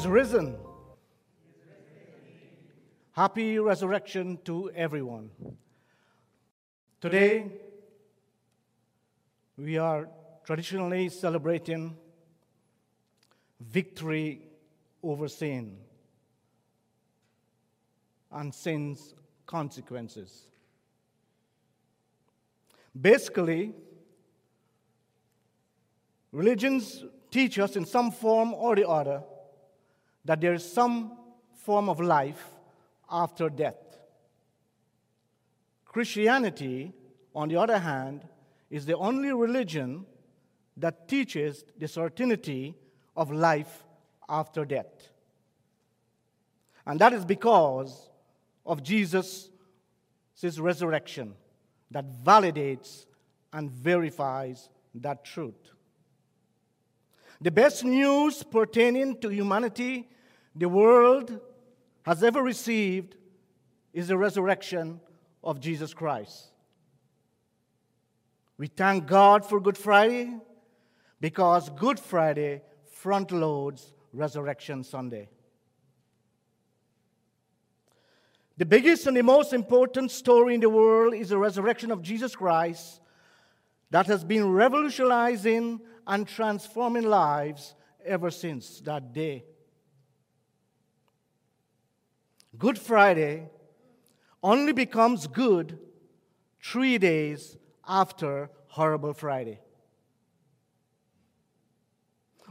Is risen. Happy resurrection to everyone. Today, we are traditionally celebrating victory over sin and sin's consequences. Basically, religions teach us in some form or the other that there is some form of life after death. Christianity, on the other hand, is the only religion that teaches the certainty of life after death. And that is because of Jesus' resurrection that validates and verifies that truth. The best news pertaining to humanity the world has ever received is the resurrection of Jesus Christ. We thank God for Good Friday because Good Friday front loads Resurrection Sunday. The biggest and the most important story in the world is the resurrection of Jesus Christ that has been revolutionizing and transforming lives ever since that day. Good Friday only becomes good three days after Horrible Friday.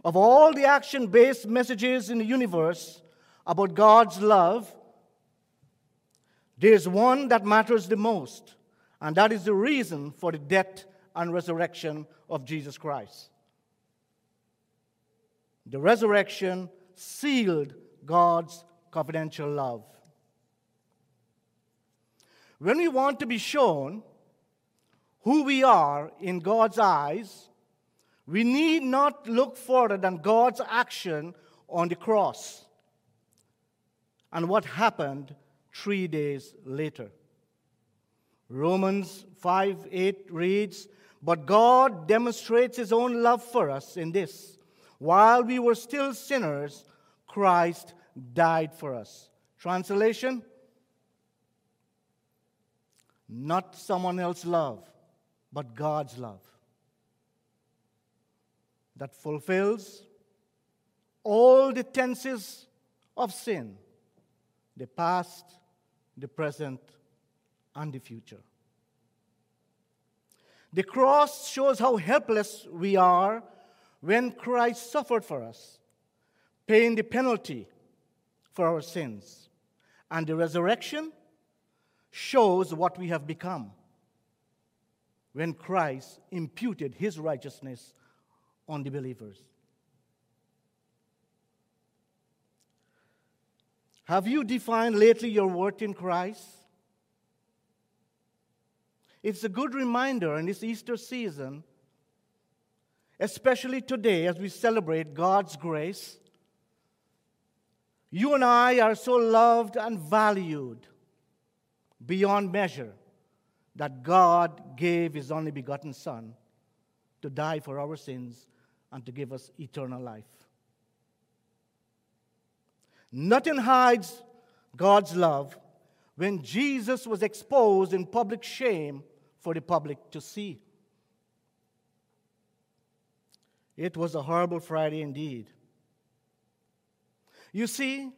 Of all the action based messages in the universe about God's love, there's one that matters the most, and that is the reason for the death and resurrection of Jesus Christ. The resurrection sealed God's confidential love. When we want to be shown who we are in God's eyes, we need not look further than God's action on the cross and what happened three days later. Romans 5 8 reads, But God demonstrates his own love for us in this while we were still sinners, Christ died for us. Translation Not someone else's love, but God's love that fulfills all the tenses of sin the past, the present, and the future. The cross shows how helpless we are when Christ suffered for us, paying the penalty for our sins. And the resurrection shows what we have become when Christ imputed his righteousness on the believers. Have you defined lately your worth in Christ? It's a good reminder in this Easter season especially today as we celebrate God's grace. You and I are so loved and valued beyond measure that God gave His only begotten Son to die for our sins and to give us eternal life. Nothing hides God's love when Jesus was exposed in public shame for the public to see. It was a horrible Friday indeed. You see,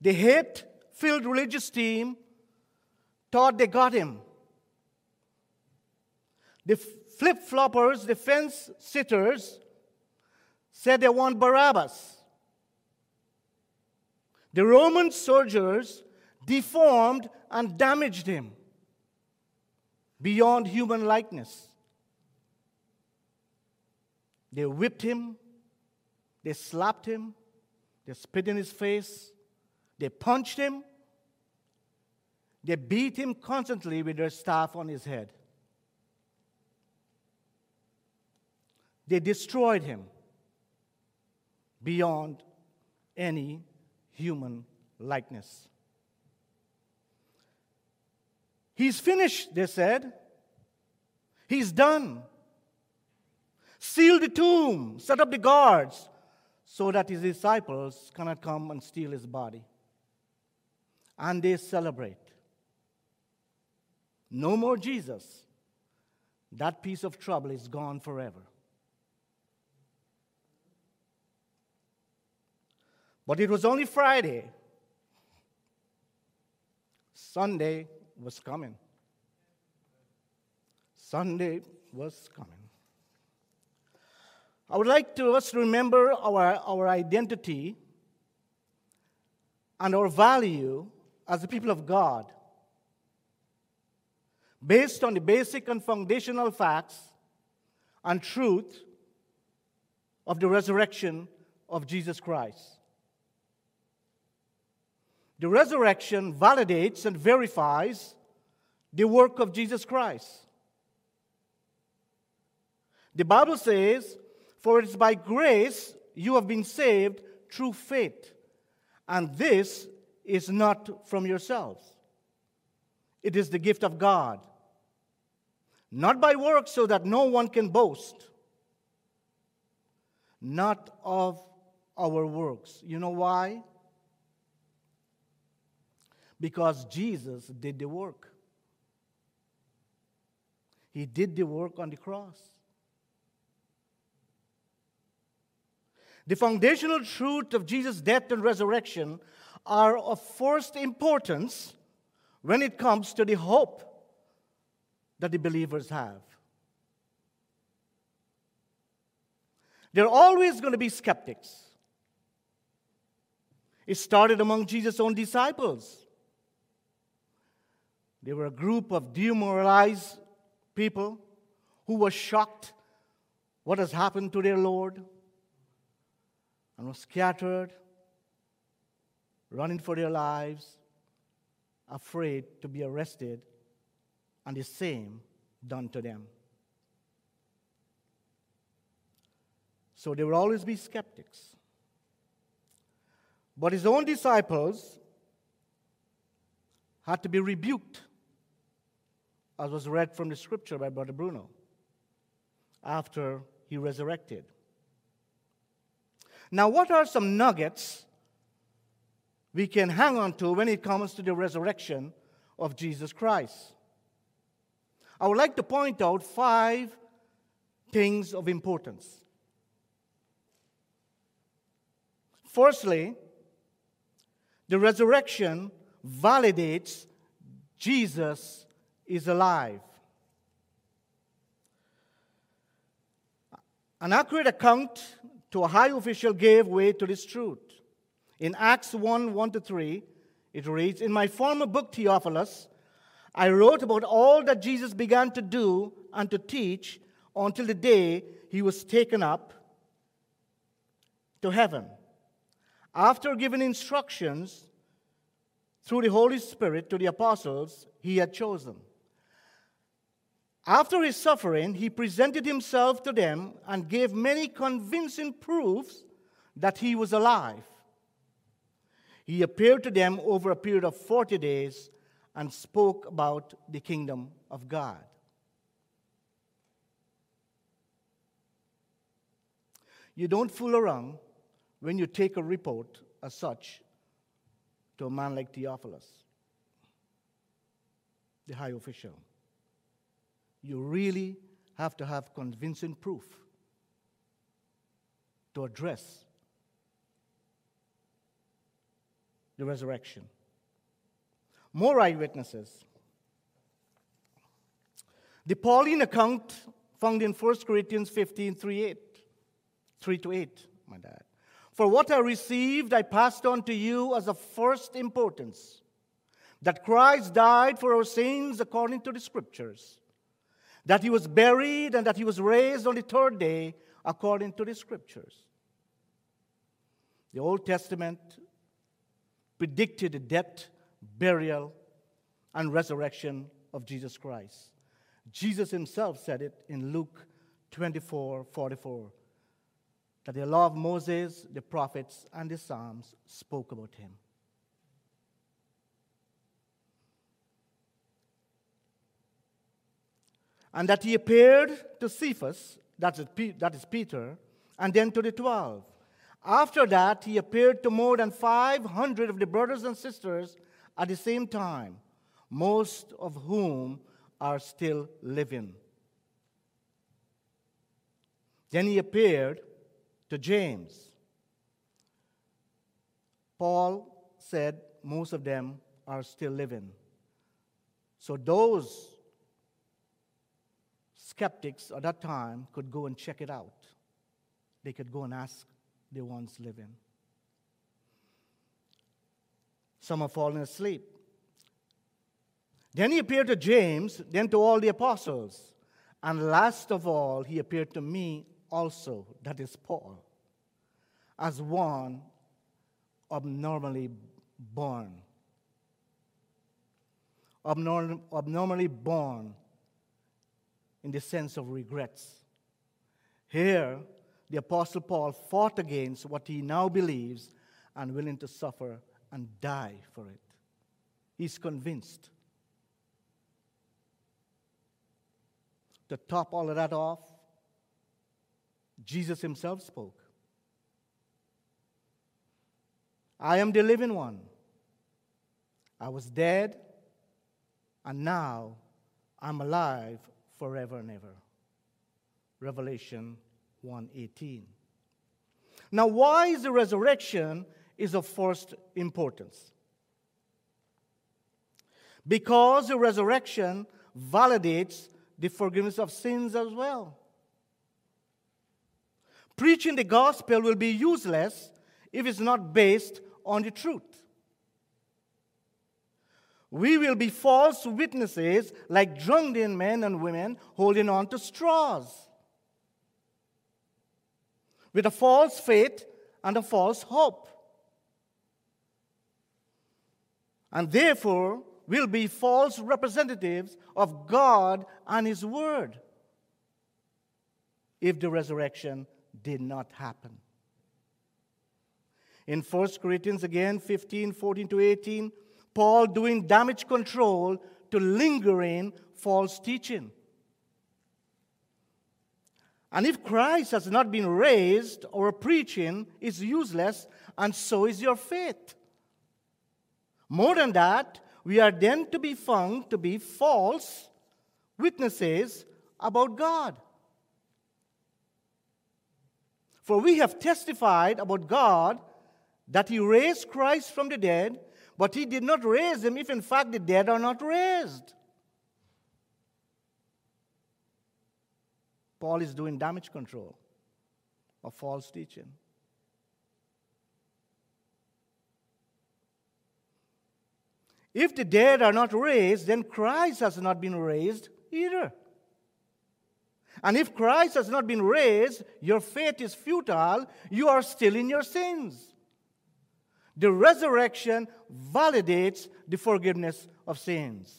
the hate filled religious team thought they got him. The flip floppers, the fence sitters, said they want Barabbas. The Roman soldiers deformed and damaged him beyond human likeness. They whipped him, they slapped him, They spit in his face. They punched him. They beat him constantly with their staff on his head. They destroyed him beyond any human likeness. He's finished, they said. He's done. Seal the tomb, set up the guards, so that his disciples cannot come and steal his body. And they celebrate. No more Jesus. That piece of trouble is gone forever. But it was only Friday. Sunday was coming. Sunday was coming. I would like to us remember our, our identity and our value as the people of God based on the basic and foundational facts and truth of the resurrection of Jesus Christ. The resurrection validates and verifies the work of Jesus Christ. The Bible says, For it is by grace you have been saved through faith, and this is not from yourselves. It is the gift of God, not by works, so that no one can boast. Not of our works. You know why? Because Jesus did the work. He did the work on the cross. The foundational truth of Jesus' death and resurrection are of first importance when it comes to the hope that the believers have. There are always going to be skeptics. It started among Jesus' own disciples. They were a group of demoralized people who were shocked what has happened to their Lord and were scattered, running for their lives, afraid to be arrested, and the same done to them. So there will always be skeptics. But his own disciples had to be rebuked as was read from the scripture by Brother Bruno, after he resurrected. Now, what are some nuggets we can hang on to when it comes to the resurrection of Jesus Christ? I would like to point out five things of importance. Firstly, the resurrection validates Jesus is alive. An accurate account to a high official gave way to this truth. In Acts 1 1 to 3, it reads In my former book, Theophilus, I wrote about all that Jesus began to do and to teach until the day he was taken up to heaven. After giving instructions through the Holy Spirit to the apostles he had chosen. After his suffering, he presented himself to them and gave many convincing proofs that he was alive. He appeared to them over a period of 40 days and spoke about the kingdom of God. You don't fool around when you take a report as such to a man like Theophilus, the high official you really have to have convincing proof to address the resurrection. More eyewitnesses. The Pauline account found in 1 Corinthians 15 3, 8, 3 to 8, my dad. For what I received, I passed on to you as of first importance that Christ died for our sins according to the Scriptures that he was buried and that he was raised on the third day according to the scriptures. The Old Testament predicted the death, burial, and resurrection of Jesus Christ. Jesus himself said it in Luke 24 44 that the law of Moses, the prophets, and the Psalms spoke about him. And that he appeared to Cephas, that is Peter, and then to the twelve. After that, he appeared to more than 500 of the brothers and sisters at the same time, most of whom are still living. Then he appeared to James. Paul said most of them are still living. So those skeptics at that time could go and check it out. They could go and ask the ones living. Some are falling asleep. Then he appeared to James, then to all the apostles. And last of all, he appeared to me also, that is Paul, as one abnormally born. Abnorm- abnormally born in the sense of regrets. Here, the Apostle Paul fought against what he now believes and willing to suffer and die for it. He's convinced. To top all of that off, Jesus himself spoke. I am the living one. I was dead, and now I'm alive forever and ever. Revelation 1:18. Now, why is the resurrection is of first importance? Because the resurrection validates the forgiveness of sins as well. Preaching the gospel will be useless if it's not based on the truth. We will be false witnesses like drunken men and women holding on to straws with a false faith and a false hope. And therefore, will be false representatives of God and His Word if the resurrection did not happen. In 1 Corinthians again, 15, 14 to 18, Paul doing damage control to lingering false teaching. And if Christ has not been raised, our preaching is useless, and so is your faith. More than that, we are then to be found to be false witnesses about God. For we have testified about God that He raised Christ from the dead, but He did not raise them if in fact the dead are not raised. Paul is doing damage control of false teaching. If the dead are not raised, then Christ has not been raised either. And if Christ has not been raised, your faith is futile, you are still in your sins. The resurrection validates the forgiveness of sins.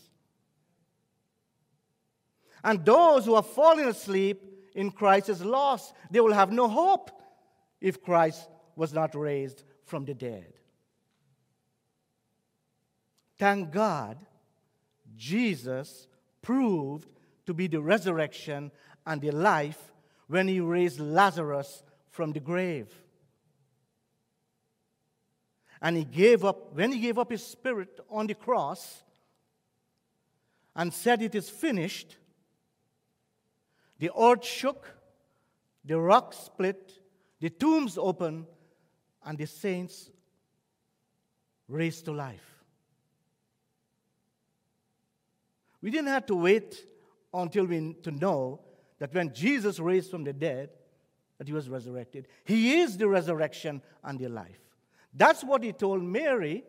And those who have fallen asleep in Christ is lost. They will have no hope if Christ was not raised from the dead. Thank God, Jesus proved to be the resurrection and the life when he raised Lazarus from the grave. And he gave up, when he gave up his spirit on the cross and said, It is finished, the earth shook, the rocks split, the tombs opened, and the saints raised to life. We didn't have to wait until we to know that when Jesus raised from the dead, that he was resurrected. He is the resurrection and the life. That's what he told Mary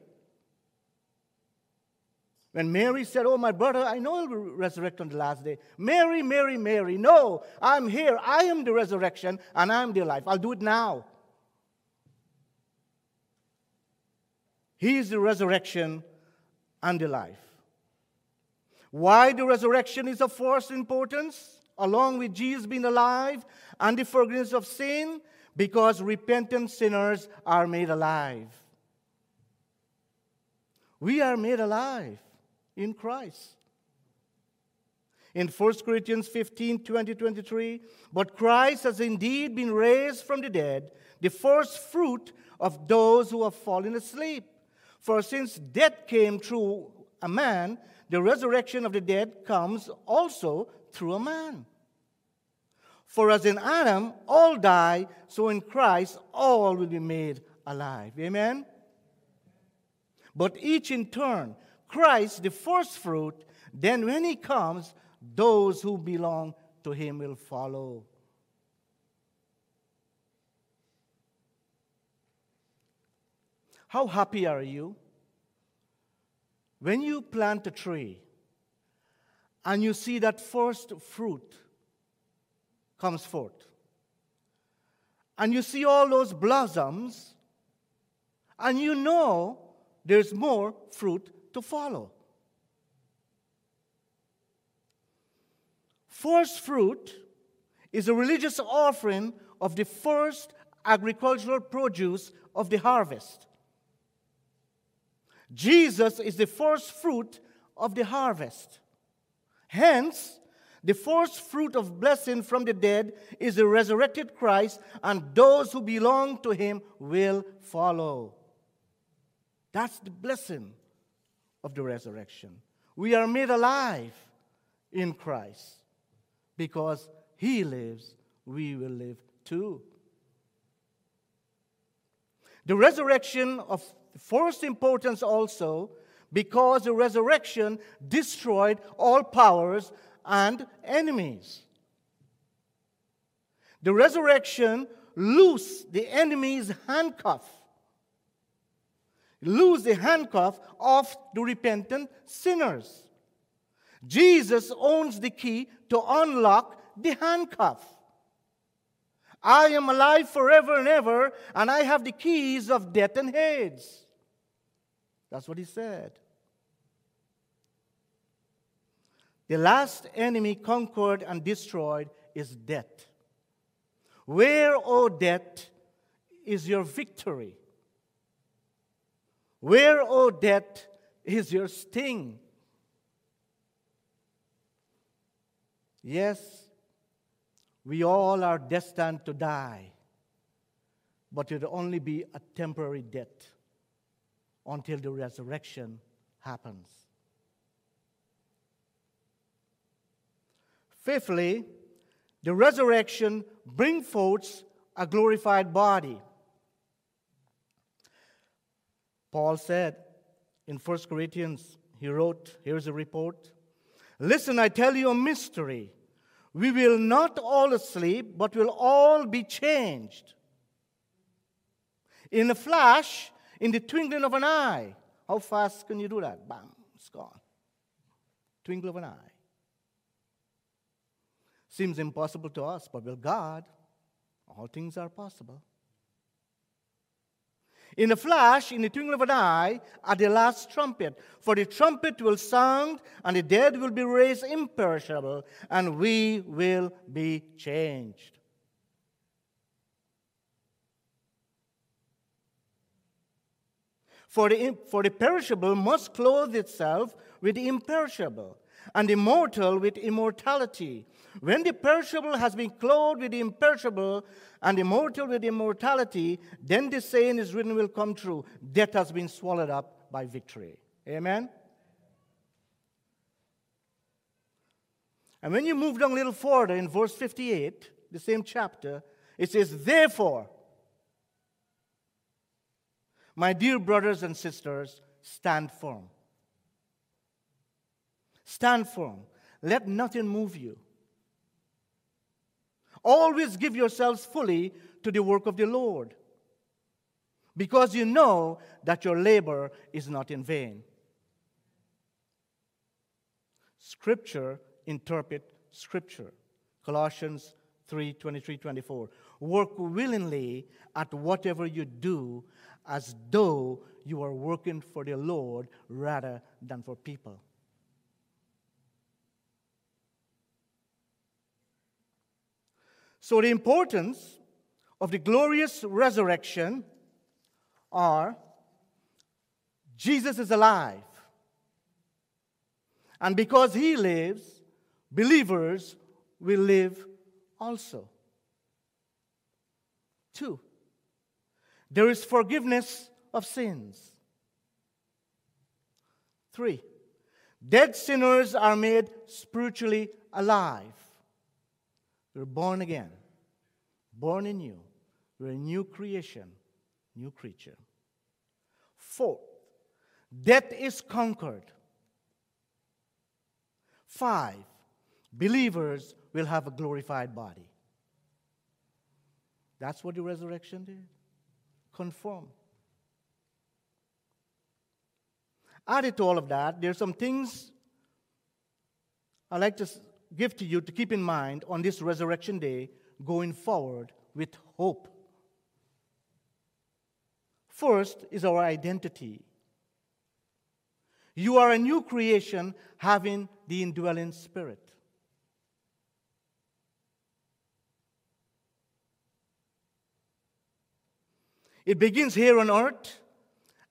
when Mary said, Oh, my brother, I know he'll resurrect on the last day. Mary, Mary, Mary, no, I'm here. I am the resurrection and I'm the life. I'll do it now. He is the resurrection and the life. Why the resurrection is of first importance, along with Jesus being alive and the forgiveness of sin? Because repentant sinners are made alive. We are made alive in Christ. In 1 Corinthians 15 20 23, but Christ has indeed been raised from the dead, the first fruit of those who have fallen asleep. For since death came through a man, the resurrection of the dead comes also through a man. For as in Adam all die, so in Christ all will be made alive. Amen? But each in turn, Christ the first fruit, then when he comes, those who belong to him will follow. How happy are you when you plant a tree and you see that first fruit comes forth? And you see all those blossoms, and you know there's more fruit to follow. First fruit is a religious offering of the first agricultural produce of the harvest. Jesus is the first fruit of the harvest. Hence, the first fruit of blessing from the dead is the resurrected Christ, and those who belong to him will follow. That's the blessing of the resurrection. We are made alive in Christ. Because he lives, we will live too. The resurrection of first importance also because the resurrection destroyed all powers and enemies. The resurrection loosed the enemy's handcuff, loosed the handcuff of the repentant sinners. Jesus owns the key to unlock the handcuff. I am alive forever and ever, and I have the keys of death and Hades. That's what he said. The last enemy conquered and destroyed is death. Where, O oh death, is your victory? Where, O oh death, is your sting? Yes, we all are destined to die, but it will only be a temporary death until the resurrection happens. Fifthly, the resurrection brings forth a glorified body. Paul said in 1 Corinthians, he wrote, here's a report. Listen, I tell you a mystery. We will not all sleep, but will all be changed. In a flash, in the twinkling of an eye. How fast can you do that? Bam, it's gone. Twinkle of an eye. Seems impossible to us, but with God, all things are possible. In a flash, in the twinkling of an eye, at the last trumpet. For the trumpet will sound, and the dead will be raised imperishable, and we will be changed. For the, for the perishable must clothe itself with the imperishable, and immortal with immortality. When the perishable has been clothed with the imperishable, and immortal with immortality, then the saying is written will come true. Death has been swallowed up by victory. Amen? And when you move down a little further in verse 58, the same chapter, it says, Therefore, my dear brothers and sisters, stand firm. Stand firm. Let nothing move you. Always give yourselves fully to the work of the Lord, because you know that your labor is not in vain. Scripture interpret Scripture. Colossians 3 23 24. Work willingly at whatever you do as though you are working for the Lord rather than for people. So, the importance of the glorious resurrection are Jesus is alive. And because he lives, believers will live also. Two, there is forgiveness of sins. Three, dead sinners are made spiritually alive. We're born again, born anew. We're a new creation, new creature. Fourth, death is conquered. Five, believers will have a glorified body. That's what the resurrection did. Conform. Added to all of that, there are some things I'd like to give to you to keep in mind on this resurrection day going forward with hope. First is our identity. You are a new creation having the indwelling spirit. It begins here on earth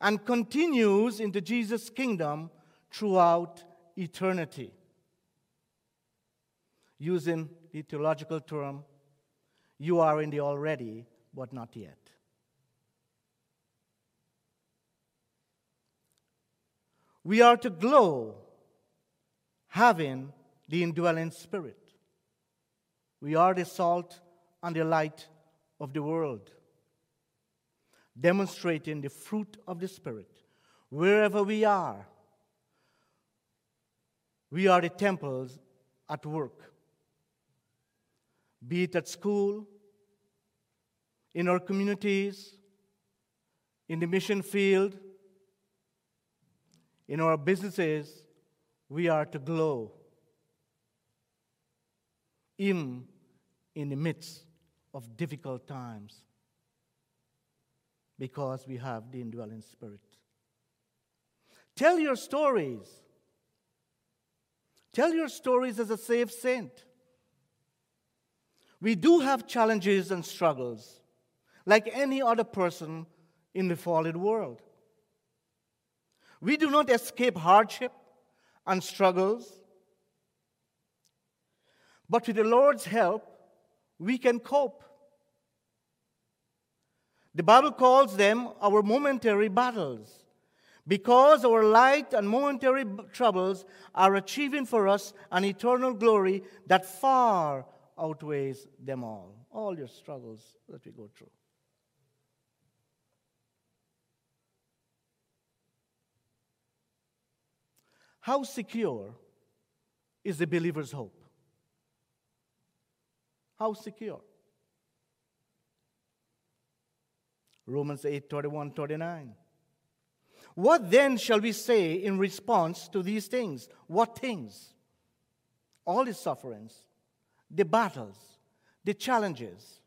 and continues into Jesus' kingdom throughout eternity. Using the theological term, you are in the already, but not yet. We are to glow having the indwelling spirit. We are the salt and the light of the world demonstrating the fruit of the Spirit. Wherever we are, we are the temples at work. Be it at school, in our communities, in the mission field, in our businesses, we are to glow in, in the midst of difficult times because we have the indwelling spirit. Tell your stories. Tell your stories as a saved saint. We do have challenges and struggles, like any other person in the fallen world. We do not escape hardship and struggles, but with the Lord's help, we can cope. The Bible calls them our momentary battles because our light and momentary troubles are achieving for us an eternal glory that far outweighs them all. All your struggles that we go through. How secure is the believer's hope? How secure? Romans 8 31 39. What then shall we say in response to these things? What things? All the sufferings, the battles, the challenges,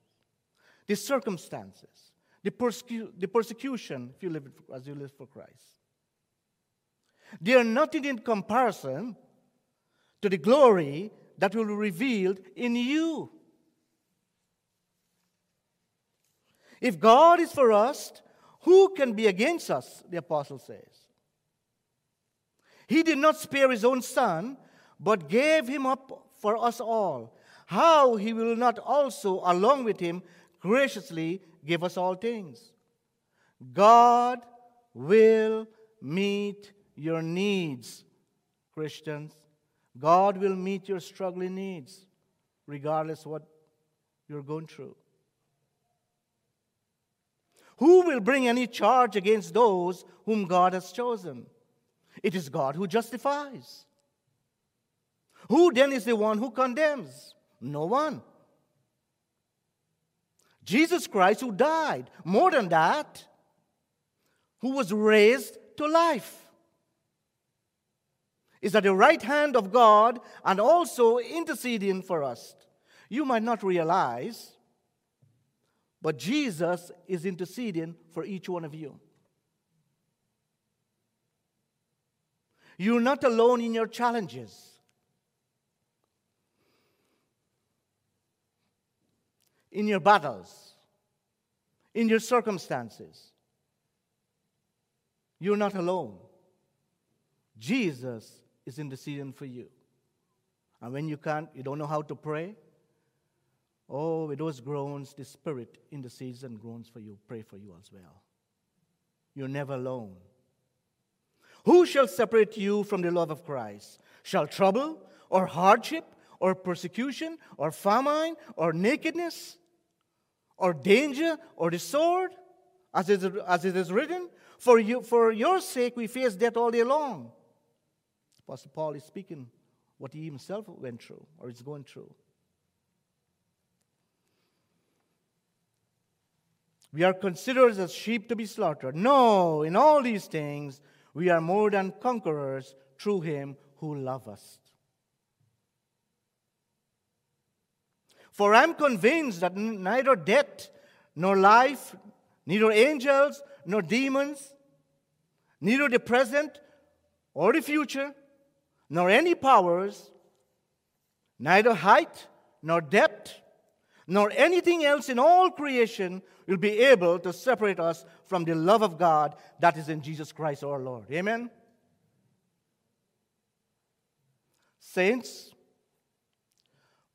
the circumstances, the, persecu- the persecution if you live as you live for Christ. They are nothing in comparison to the glory that will be revealed in you. If God is for us, who can be against us? The apostle says. He did not spare his own son, but gave him up for us all. How he will not also, along with him, graciously give us all things? God will meet your needs, Christians. God will meet your struggling needs, regardless what you're going through. Who will bring any charge against those whom God has chosen? It is God who justifies. Who then is the one who condemns? No one. Jesus Christ, who died, more than that, who was raised to life, is at the right hand of God and also interceding for us. You might not realize but Jesus is interceding for each one of you. You're not alone in your challenges. In your battles, in your circumstances. You're not alone. Jesus is interceding for you. And when you can't, you don't know how to pray, oh, with those groans, the Spirit interceding groans for you, pray for you as well. You're never alone. Who shall separate you from the love of Christ? Shall trouble, or hardship, or persecution, or famine, or nakedness, or danger, or the sword? As it, as it is written, for, you, for your sake we face death all day long. Apostle Paul is speaking what he himself went through or is going through. We are considered as sheep to be slaughtered. No, in all these things, we are more than conquerors through him who loved us. For I'm convinced that neither death, nor life, neither angels, nor demons, neither the present or the future, nor any powers, neither height nor depth, nor anything else in all creation will be able to separate us from the love of God that is in Jesus Christ our Lord. Amen? Saints,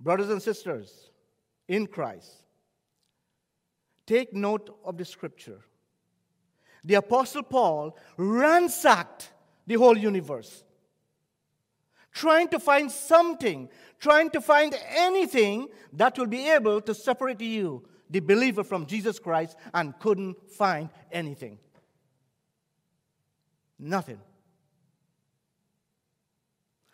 brothers and sisters in Christ, take note of the scripture. The Apostle Paul ransacked the whole universe trying to find something, trying to find anything that will be able to separate you, the believer, from Jesus Christ, and couldn't find anything. Nothing.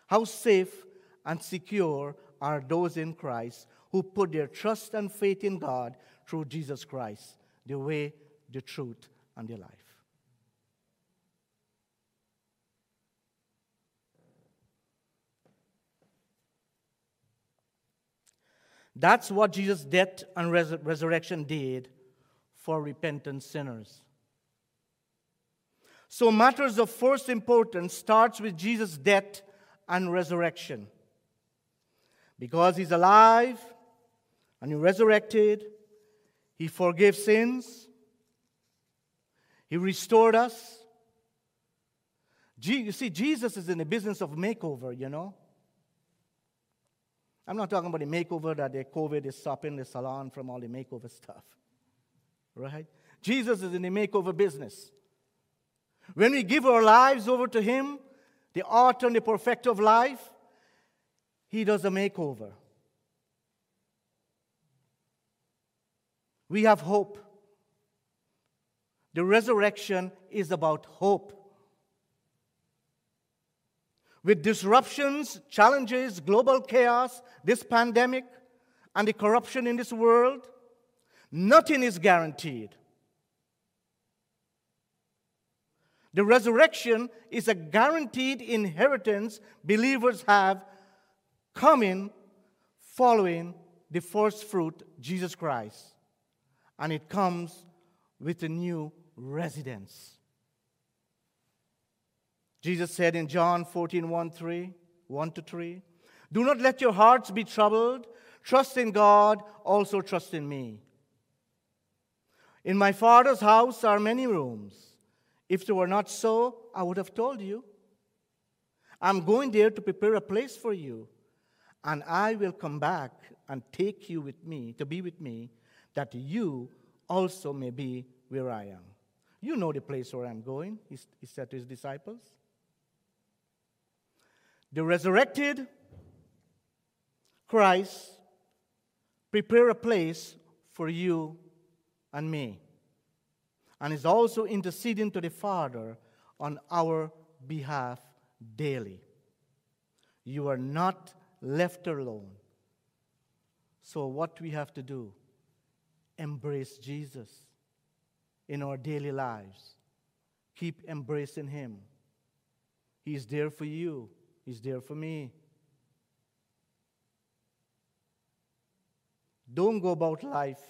How safe and secure are those in Christ who put their trust and faith in God through Jesus Christ, the way, the truth, and the life. That's what Jesus' death and res- resurrection did for repentant sinners. So, matters of first importance starts with Jesus' death and resurrection. Because he's alive and he resurrected, he forgave sins, he restored us. You see, Jesus is in the business of makeover, you know. I'm not talking about the makeover that the COVID is stopping the salon from all the makeover stuff. Right? Jesus is in the makeover business. When we give our lives over to Him, the author and the perfecter of life, He does a makeover. We have hope. The resurrection is about hope. With disruptions, challenges, global chaos, this pandemic, and the corruption in this world, nothing is guaranteed. The resurrection is a guaranteed inheritance believers have coming following the first fruit, Jesus Christ. And it comes with a new residence. Jesus said in John 14, 1, 3, 1 to 3, Do not let your hearts be troubled. Trust in God, also trust in me. In my Father's house are many rooms. If they were not so, I would have told you. I'm going there to prepare a place for you, and I will come back and take you with me, to be with me, that you also may be where I am. You know the place where I'm going, he said to his disciples. The resurrected Christ prepare a place for you and me. And is also interceding to the Father on our behalf daily. You are not left alone. So, what we have to do? Embrace Jesus in our daily lives. Keep embracing Him. He's there for you. He's there for me. Don't go about life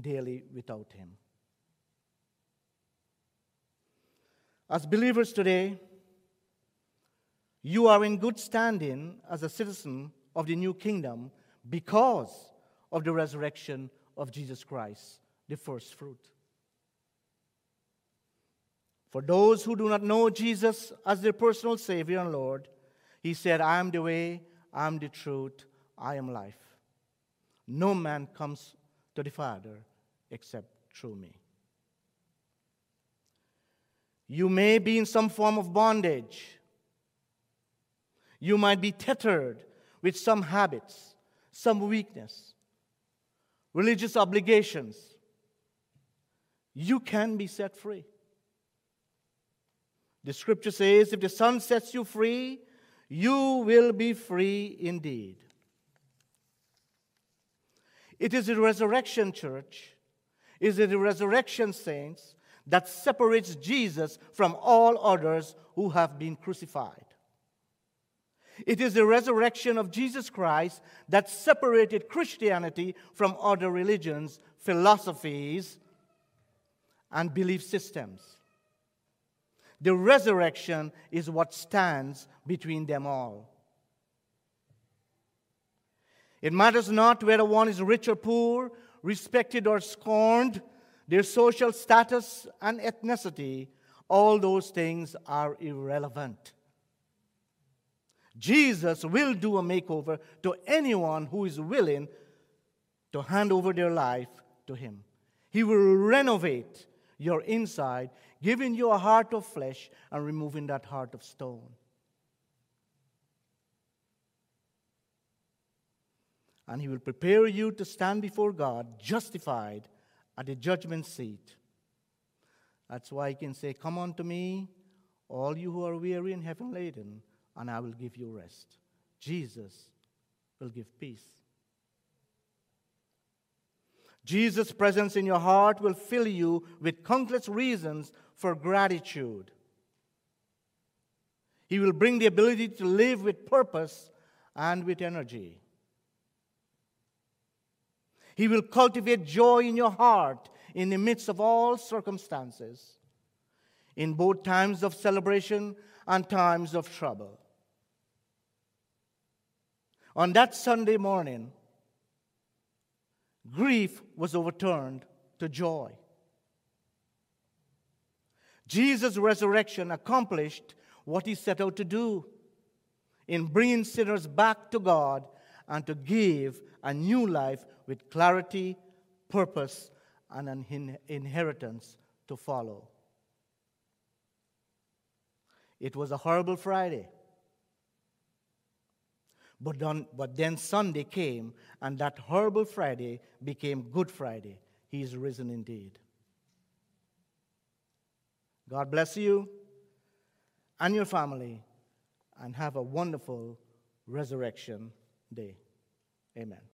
daily without Him. As believers today, You are in good standing as a citizen of the new kingdom because of the resurrection of Jesus Christ, the first fruit. For those who do not know Jesus as their personal Savior and Lord, He said, I am the way, I am the truth, I am life. No man comes to the Father except through me. You may be in some form of bondage. You might be tethered with some habits, some weakness, religious obligations. You can be set free. The scripture says, if the Son sets you free, you will be free indeed. It is the resurrection church, is it the resurrection saints that separates Jesus from all others who have been crucified. It is the resurrection of Jesus Christ that separated Christianity from other religions, philosophies, and belief systems. The resurrection is what stands between them all. It matters not whether one is rich or poor, respected or scorned, their social status and ethnicity, all those things are irrelevant. Jesus will do a makeover to anyone who is willing to hand over their life to Him. He will renovate your inside, giving you a heart of flesh and removing that heart of stone. And He will prepare you to stand before God justified at the judgment seat. That's why He can say, Come unto me, all you who are weary and heavy laden, and I will give you rest. Jesus will give peace. Jesus' presence in your heart will fill you with countless reasons for gratitude. He will bring the ability to live with purpose and with energy. He will cultivate joy in your heart in the midst of all circumstances, in both times of celebration and times of trouble. On that Sunday morning, grief was overturned to joy. Jesus' resurrection accomplished what he set out to do in bringing sinners back to God and to give a new life with clarity, purpose, and an inheritance to follow. It was a horrible Friday. But then, but then Sunday came, and that horrible Friday became Good Friday. He is risen indeed. God bless you and your family, and have a wonderful resurrection day. Amen.